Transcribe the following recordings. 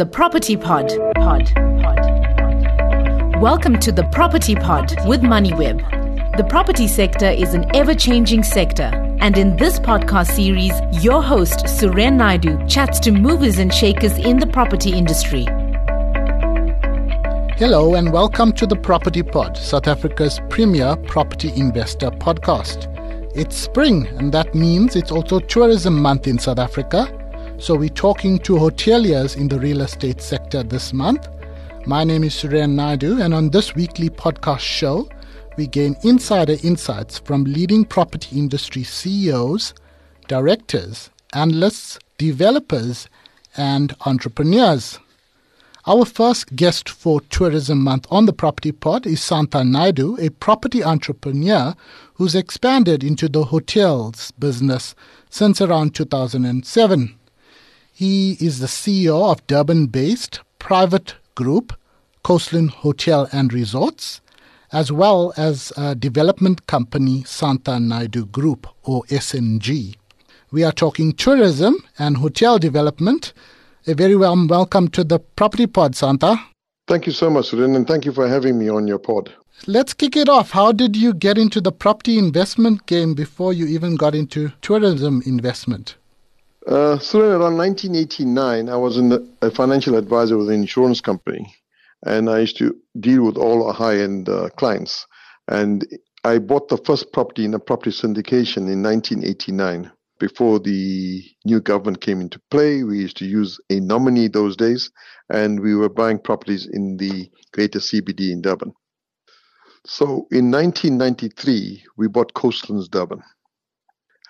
The Property Pod. Pod. Pod. Welcome to the Property Pod with MoneyWeb. The property sector is an ever changing sector. And in this podcast series, your host, Suren Naidu, chats to movers and shakers in the property industry. Hello, and welcome to the Property Pod, South Africa's premier property investor podcast. It's spring, and that means it's also tourism month in South Africa. So we're talking to hoteliers in the real estate sector this month. My name is Suren Naidu, and on this weekly podcast show, we gain insider insights from leading property industry CEOs, directors, analysts, developers, and entrepreneurs. Our first guest for Tourism Month on the Property Pod is Saantha Naidu, a property entrepreneur who's expanded into the hotels business since around 2007. He is the CEO of Durban based private group Coastland Hotel and Resorts, as well as a development company Saantha Naidu Group or SNG. We are talking tourism and hotel development. A very warm welcome to the Property Pod, Saantha. Thank you so much, Rin, and thank you for having me on your pod. Let's kick it off. How did you get into the property investment game before you even got into tourism investment? Uh, so around 1989, I was the, a financial advisor with an insurance company, and I used to deal with all our high-end uh, clients. And I bought the first property in a property syndication in 1989. Before the new government came into play, we used to use a nominee those days, and we were buying properties in the greater CBD in Durban. So in 1993, we bought Coastlands Durban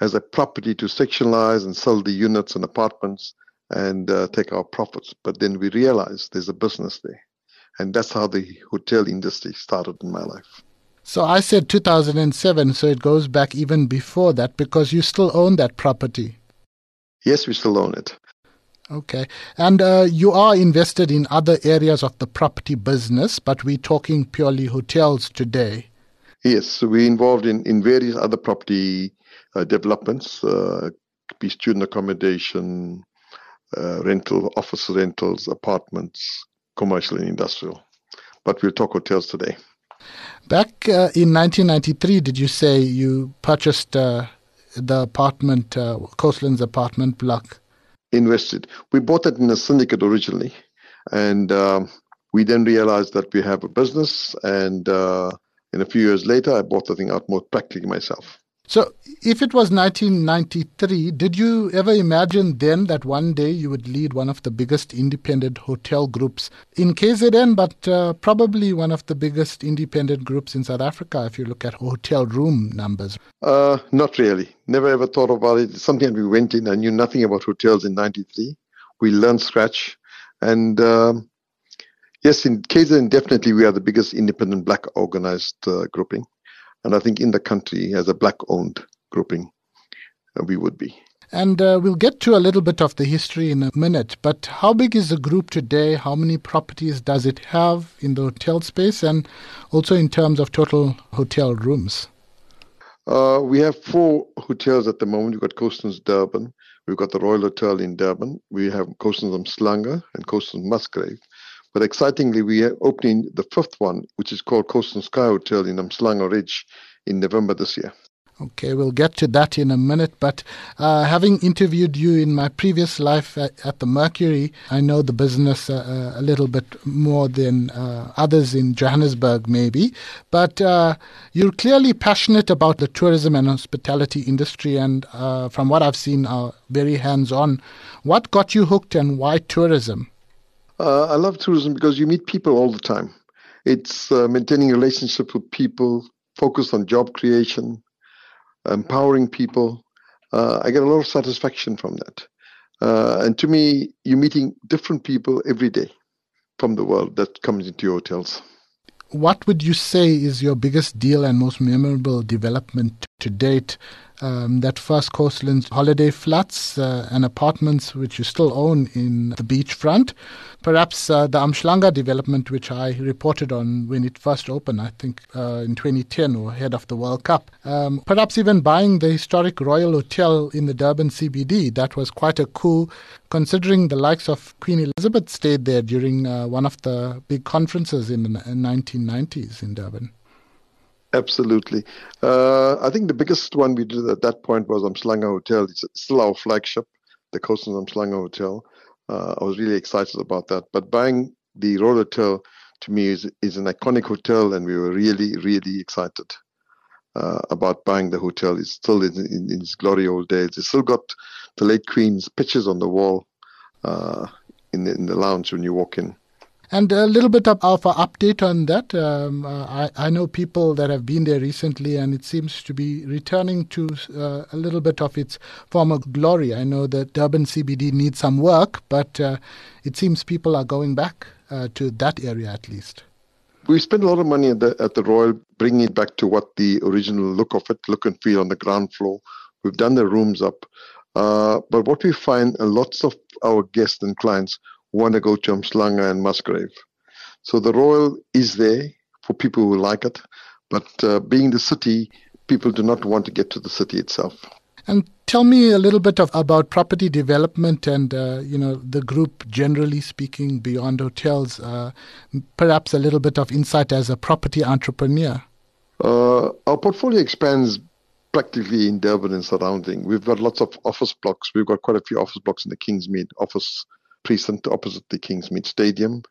as a property to sectionalize and sell the units and apartments and uh, take our profits. But then we realized there's a business there. And that's how the hotel industry started in my life. So I said 2007, so it goes back even before that because you still own that property. Yes, we still own it. Okay. And uh, you are invested in other areas of the property business, but we're talking purely hotels today. Yes, so we're involved in, in various other property developments, uh, be student accommodation, uh, rental, office rentals, apartments, commercial and industrial. But we'll talk hotels today. Back uh, in 1993, did you say you purchased uh, the apartment, uh, Coastlands apartment block? Invested. We bought it in a syndicate originally, and um, we then realized that we have a business. And in a few years later, I bought the thing out more practically myself. So, if it was 1993, did you ever imagine then that one day you would lead one of the biggest independent hotel groups in KZN, but uh, probably one of the biggest independent groups in South Africa if you look at hotel room numbers? Uh, not really. Never ever thought about it. Something we went in, I knew nothing about hotels in 93. We learned scratch. And um, yes, in KZN, definitely we are the biggest independent black organized uh, grouping. And I think in the country, as a black owned grouping, uh, we would be. And uh, we'll get to a little bit of the history in a minute. But how big is the group today? How many properties does it have in the hotel space? And also in terms of total hotel rooms? Uh, we have four hotels at the moment. We've got Coastlands Durban. We've got the Royal Hotel in Durban. We have Coastlands Umhlanga and Coastlands Musgrave. But excitingly, we are opening the fifth one, which is called Coastal Sky Hotel in Umhlanga Ridge in November this year. Okay, we'll get to that in a minute. But uh, having interviewed you in my previous life at, at the Mercury, I know the business uh, a little bit more than uh, others in Johannesburg, maybe. But uh, you're clearly passionate about the tourism and hospitality industry, and uh, from what I've seen, are very hands on. What got you hooked, and why tourism? Uh, I love tourism because you meet people all the time. It's uh, maintaining relationships with people, focused on job creation, empowering people. Uh, I get a lot of satisfaction from that. Uh, and to me, you're meeting different people every day from the world that comes into your hotels. What would you say is your biggest deal and most memorable development to date um, that first Coastlands holiday flats uh, and apartments which you still own in the beachfront. Perhaps uh, the Umhlanga development, which I reported on when it first opened, I think uh, in 2010 or ahead of the World Cup. Um, perhaps even buying the historic Royal Hotel in the Durban CBD. That was quite a coup, considering the likes of Queen Elizabeth stayed there during uh, one of the big conferences in the 1990s in Durban. Absolutely. Uh, I think the biggest one we did at that point was Umhlanga Hotel. It's still our flagship, the Coastlands Umhlanga Hotel. Uh, I was really excited about that. But buying the Royal Hotel to me is, is an iconic hotel, and we were really, really excited uh, about buying the hotel. It's still in, in, in, its glory old days. It's still got the late Queen's pictures on the wall uh, in, the, in the lounge when you walk in. And a little bit of, of an update on that. Um, uh, I, I, know people that have been there recently, and it seems to be returning to uh, a little bit of its former glory. I know that Durban CBD needs some work, but uh, it seems people are going back uh, to that area at least. We spent a lot of money at the at the Royal, bringing it back to what the original look of it, look and feel on the ground floor. We've done the rooms up, uh, but what we find, lots of our guests and clients want to go to Umhlanga and Musgrave. So the Royal is there for people who like it, but uh, being the city, people do not want to get to the city itself. And tell me a little bit of, about property development and uh, you know the group generally speaking beyond hotels. Uh, perhaps a little bit of insight as a property entrepreneur. Uh, our portfolio expands practically in Durban and surrounding. We've got lots of office blocks. We've got quite a few office blocks in the Kingsmead office precinct opposite the Kingsmead Stadium.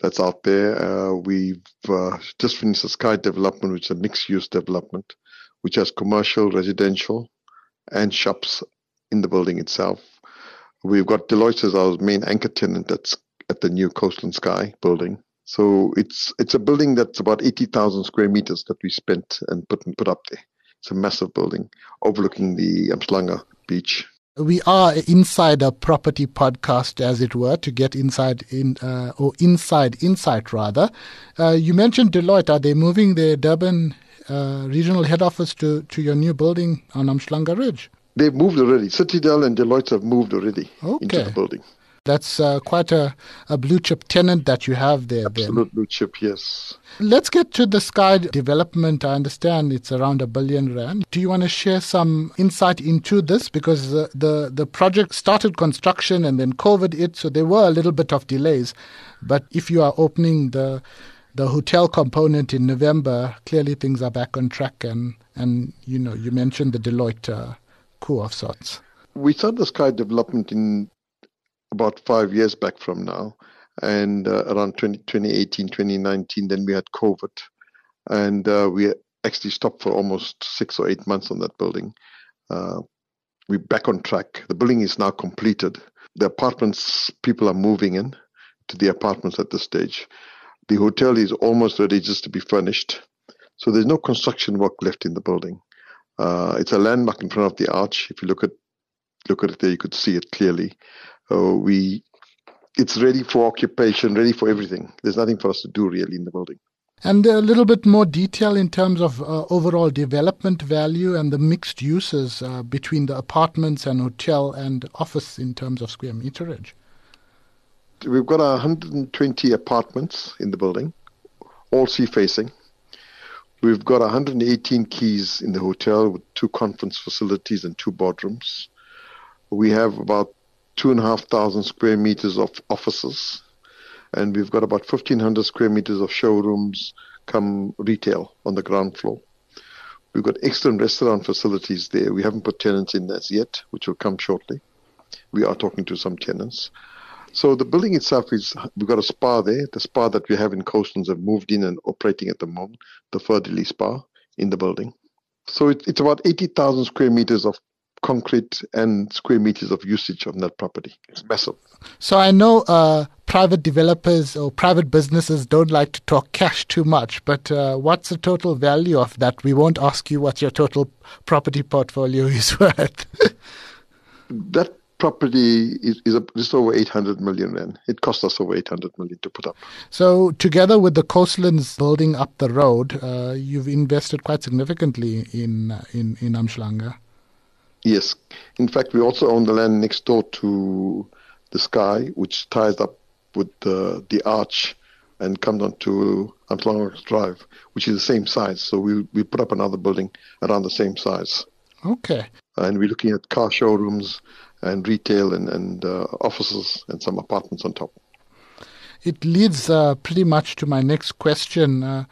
That's out there. Uh, we've uh, just finished the Sky development, which is a mixed use development, which has commercial, residential, and shops in the building itself. We've got Deloitte as our main anchor tenant that's at the new Coastland Sky building. So it's it's a building that's about 80,000 square meters that we spent and put put up there. It's a massive building overlooking the Umhlanga beach we are inside a property podcast, as it were, to get inside in uh, or inside insight rather. Uh, you mentioned Deloitte. Are they moving their Durban uh, regional head office to, to your new building on Umhlanga Ridge? They've moved already. Citadel and Deloitte have moved already okay. into the building. That's uh, quite a, a blue chip tenant that you have there. Absolute then. blue chip, yes. Let's get to the Sky development. I understand it's around a billion rand. Do you want to share some insight into this? Because the, the, the project started construction and then COVID hit, so there were a little bit of delays. But if you are opening the the hotel component in November, clearly things are back on track. And, and you know, you mentioned the Deloitte uh, coup of sorts. We started the Sky development in about five years back from now. And uh, around 20, 2018, 2019, then we had COVID. And uh, we actually stopped for almost six or eight months on that building. Uh, we're back on track. The building is now completed. The apartments, people are moving in to the apartments at this stage. The hotel is almost ready just to be furnished. So there's no construction work left in the building. Uh, it's a landmark in front of the arch. If you look at look at it there, you could see it clearly. Uh, we it's ready for occupation, ready for everything. There's nothing for us to do really in the building. And a little bit more detail in terms of uh, overall development value and the mixed uses uh, between the apartments and hotel and office in terms of square meterage. We've got 120 apartments in the building, all sea facing. We've got 118 keys in the hotel with two conference facilities and two boardrooms. We have about two and a half thousand square meters of offices, and we've got about 1,500 square meters of showrooms come retail on the ground floor. We've got excellent restaurant facilities there. We haven't put tenants in as yet, which will come shortly. We are talking to some tenants. So the building itself is, we've got a spa there. The spa that we have in Coastlands have moved in and operating at the moment, the Ferdily Spa in the building. So it, it's about 80,000 square meters of concrete and square meters of usage on that property. It's massive. So I know uh, private developers or private businesses don't like to talk cash too much, but uh, what's the total value of that? We won't ask you what your total property portfolio is worth. that property is, is a, just over 800 million rand. It cost us over 800 million to put up. So, together with the coastlands building up the road, uh, you've invested quite significantly in in in Umhlanga. Yes. In fact, we also own the land next door to the sky, which ties up with the, the arch and comes onto Umhlanga Drive, which is the same size. So we we put up another building around the same size. Okay. And we're looking at car showrooms and retail and, and uh, offices and some apartments on top. It leads uh, pretty much to my next question. Uh,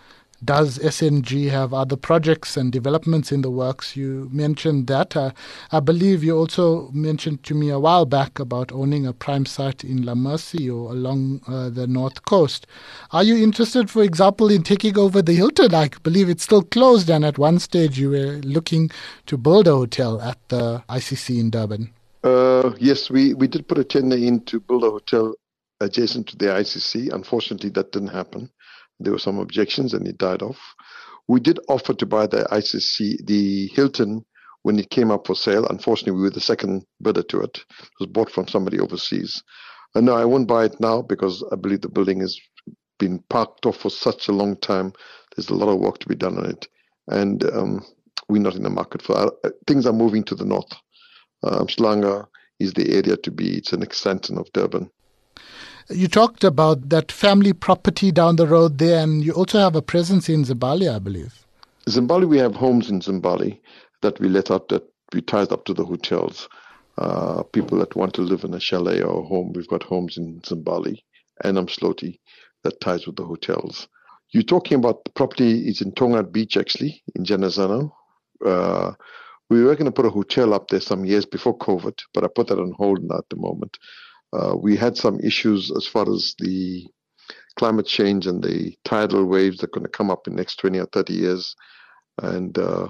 does SNG have other projects and developments in the works? You mentioned that. Uh, I believe you also mentioned to me a while back about owning a prime site in La Mercy or along uh, the north coast. Are you interested, for example, in taking over the Hilton? I believe it's still closed, and at one stage you were looking to build a hotel at the ICC in Durban. Uh, yes, we, we did put a tender in to build a hotel adjacent to the ICC. Unfortunately, that didn't happen. There were some objections and it died off. We did offer to buy the ICC, the Hilton, when it came up for sale. Unfortunately, we were the second bidder to it. It was bought from somebody overseas. And no, I won't buy it now because I believe the building has been parked off for such a long time. There's a lot of work to be done on it. And um, we're not in the market for uh, things are moving to the north. Umhlanga is the area to be. It's an extension of Durban. You talked about that family property down the road there, and you also have a presence in Zimbali, I believe. Zimbali, we have homes in Zimbali that we let out that we tied up to the hotels. Uh, people that want to live in a chalet or a home, we've got homes in Zimbali and Umdloti that ties with the hotels. You're talking about the property is in Tonga Beach, actually, in Janazano. Uh, we were going to put a hotel up there some years before COVID, but I put that on hold now at the moment. Uh, we had some issues as far as the climate change and the tidal waves that are going to come up in the next 20 or 30 years. And uh,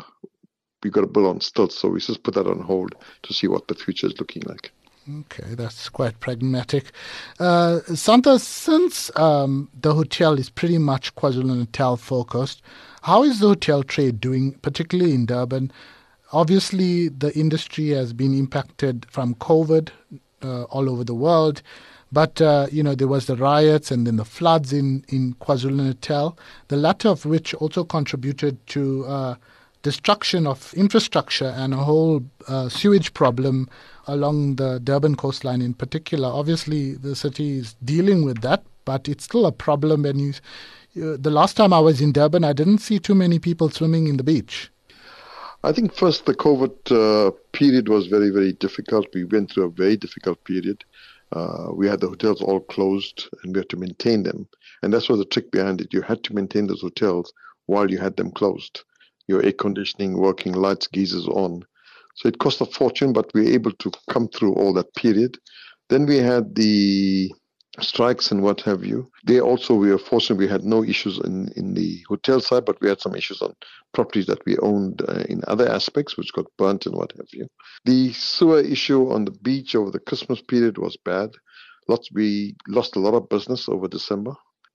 we got a bill on stilts, so we just put that on hold to see what the future is looking like. Okay, that's quite pragmatic. Uh, Saantha, since um, the hotel is pretty much KwaZulu Natal focused, how is the hotel trade doing, particularly in Durban? Obviously, the industry has been impacted from COVID uh, all over the world. But, uh, you know, there was the riots and then the floods in, in KwaZulu-Natal, the latter of which also contributed to uh, destruction of infrastructure and a whole uh, sewage problem along the Durban coastline in particular. Obviously, the city is dealing with that, but it's still a problem. And you, uh, the last time I was in Durban, I didn't see too many people swimming in the beach. I think first the COVID uh, period was very, very difficult. We went through a very difficult period. Uh, we had the hotels all closed and we had to maintain them. And that's was the trick behind it. You had to maintain those hotels while you had them closed. Your air conditioning working, lights, geysers on. So it cost a fortune, but we were able to come through all that period. Then we had the strikes and what have you. They also, we were fortunate we had no issues in, in the hotel side, but we had some issues on properties that we owned uh, in other aspects, which got burnt and what have you. The sewer issue on the beach over the Christmas period was bad. Lots, we lost a lot of business over December.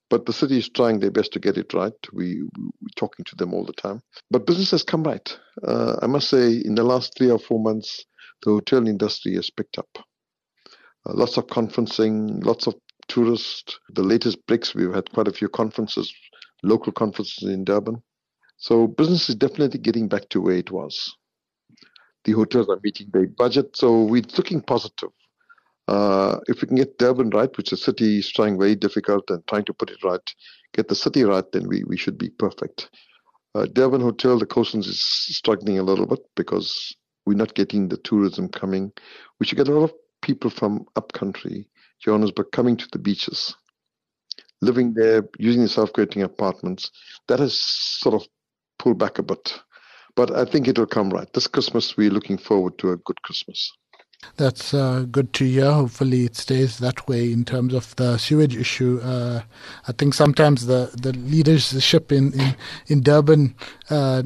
But the city is trying their best to get it right. We, we're talking to them all the time. But business has come right. Uh, I must say, in the last three or four months, the hotel industry has picked up. Uh, lots of conferencing, lots of tourists. The latest BRICS, we've had quite a few conferences, local conferences in Durban. So business is definitely getting back to where it was. The hotels are meeting their budget, so we're looking positive. Uh, if we can get Durban right, which the city is trying very difficult and trying to put it right, get the city right, then we, we should be perfect. Uh, Durban Hotel, the Coastlands is struggling a little bit because we're not getting the tourism coming. We should get a lot of people from upcountry Johannesburg coming to the beaches, living there, using the self-catering apartments. That has sort of pulled back a bit. But I think it will come right. This Christmas, we're looking forward to a good Christmas. That's uh, good to hear. Hopefully, it stays that way in terms of the sewage issue. Uh, I think sometimes the, the leadership in, in, in Durban uh,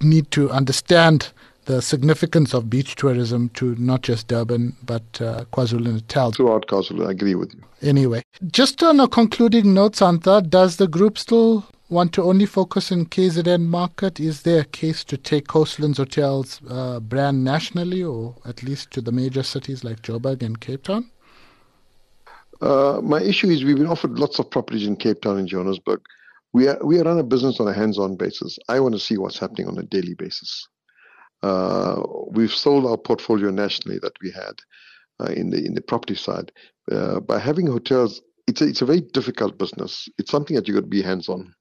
need to understand the significance of beach tourism to not just Durban but uh, KwaZulu Natal. Throughout KwaZulu, I agree with you. Anyway, just on a concluding note, Saantha, does the group still want to only focus on KZN market? Is there a case to take Coastlands Hotels uh, brand nationally or at least to the major cities like Joburg and Cape Town? Uh, my issue is we've been offered lots of properties in Cape Town and Johannesburg. We are, we run a business on a hands-on basis. I want to see what's happening on a daily basis. Uh, we've sold our portfolio nationally that we had uh, in the in the property side. Uh, by having hotels, it's a, it's a very difficult business. It's something that you got to be hands-on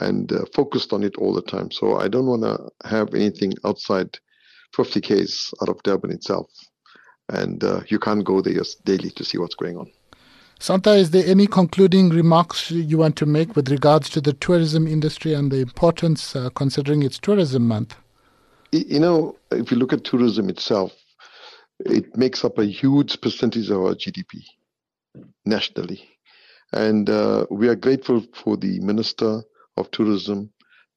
and uh, focused on it all the time. So I don't want to have anything outside 50 k's out of Durban itself and uh, you can't go there daily to see what's going on. Saantha, is there any concluding remarks you want to make with regards to the tourism industry and the importance, considering it's Tourism Month? You know, if you look at tourism itself, it makes up a huge percentage of our GDP nationally. And uh, we are grateful for the Minister of Tourism,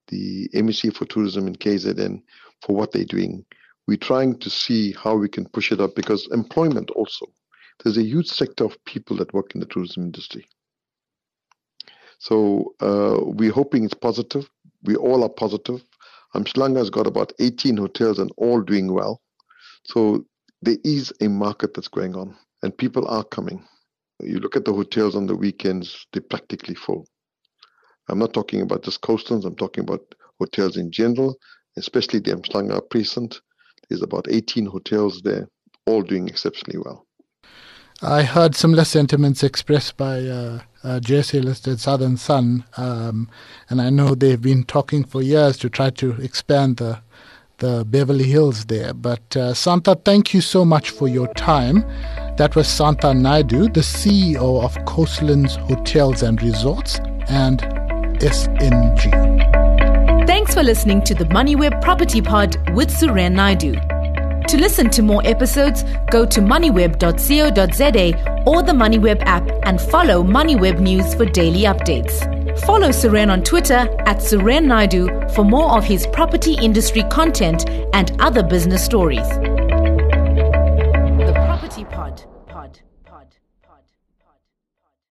the MEC for Tourism in KZN, for what they're doing we're trying to see how we can push it up because employment also. There's a huge sector of people that work in the tourism industry. So uh, we're hoping it's positive. We all are positive. Umhlanga has got about 18 hotels and all doing well. So there is a market that's going on and people are coming. You look at the hotels on the weekends, they're practically full. I'm not talking about just coastlands, I'm talking about hotels in general, especially the Umhlanga precinct. There's about 18 hotels there, all doing exceptionally well. I heard similar sentiments expressed by uh, uh, JSE listed Southern Sun, um, and I know they've been talking for years to try to expand the the Beverly Hills there. But uh, Saantha, thank you so much for your time. That was Saantha Naidu, the CEO of Coastlands Hotels and Resorts and SNG. Thanks for listening to the MoneyWeb Property Pod with Suren Naidu. To listen to more episodes, go to moneyweb.co.za or the MoneyWeb app and follow MoneyWeb News for daily updates. Follow Suren on Twitter at Suren Naidu for more of his property industry content and other business stories.